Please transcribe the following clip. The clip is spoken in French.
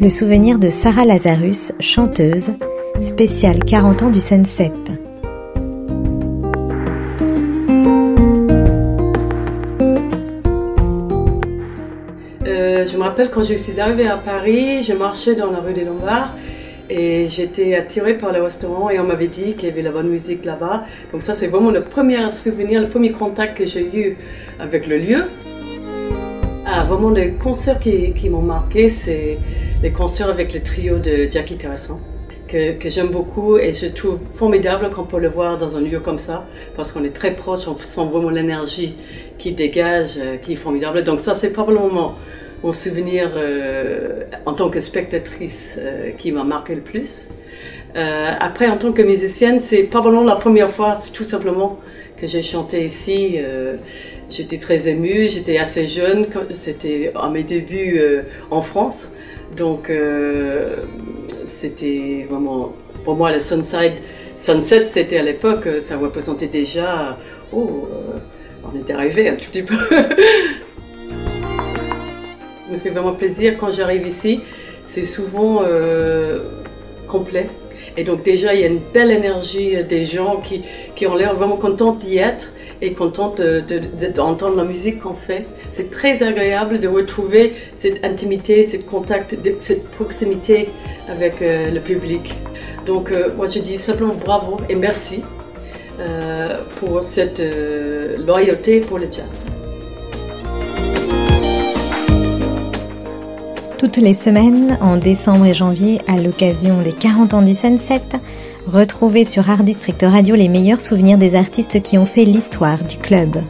le souvenir de Sarah Lazarus, chanteuse, spéciale 40 ans du Sunset. Euh, je me rappelle quand je suis arrivée à Paris, je marchais dans la rue des Lombards et j'étais attirée par le restaurant et on m'avait dit qu'il y avait la bonne musique là-bas. Donc ça c'est vraiment le premier souvenir, le premier contact que j'ai eu avec le lieu. Ah, vraiment les concerts qui, m'ont marqué, c'est les concerts avec le trio de Jackie Terrasson. Que, j'aime beaucoup et je trouve formidable qu'on peut le voir dans un lieu comme ça parce qu'on est très proche, on sent vraiment l'énergie qui dégage, euh, qui est formidable. Donc ça c'est probablement mon, souvenir euh, en tant que spectatrice euh, qui m'a marqué le plus. Après en tant que musicienne, c'est probablement la première fois tout simplement j'ai chanté ici. Euh, j'étais très émue, j'étais assez jeune, c'était à mes débuts euh, en France. Donc euh, c'était vraiment, pour moi, le Sunside, Sunset, c'était à l'époque, ça représentait déjà, oh, on était arrivé un tout petit peu. me fait vraiment plaisir quand j'arrive ici. C'est souvent complet. Et donc déjà, il y a une belle énergie des gens qui, qui ont l'air vraiment contents d'y être et contents d'entendre de, de, la musique qu'on fait. C'est très agréable de retrouver cette intimité, cette contact, cette proximité avec euh, le public. Donc euh, moi je dis simplement bravo et merci euh, pour cette euh, loyauté pour le jazz. Toutes les semaines, en décembre et janvier, à l'occasion des 40 ans du Sunset, retrouvez sur Art District Radio les meilleurs souvenirs des artistes qui ont fait l'histoire du club.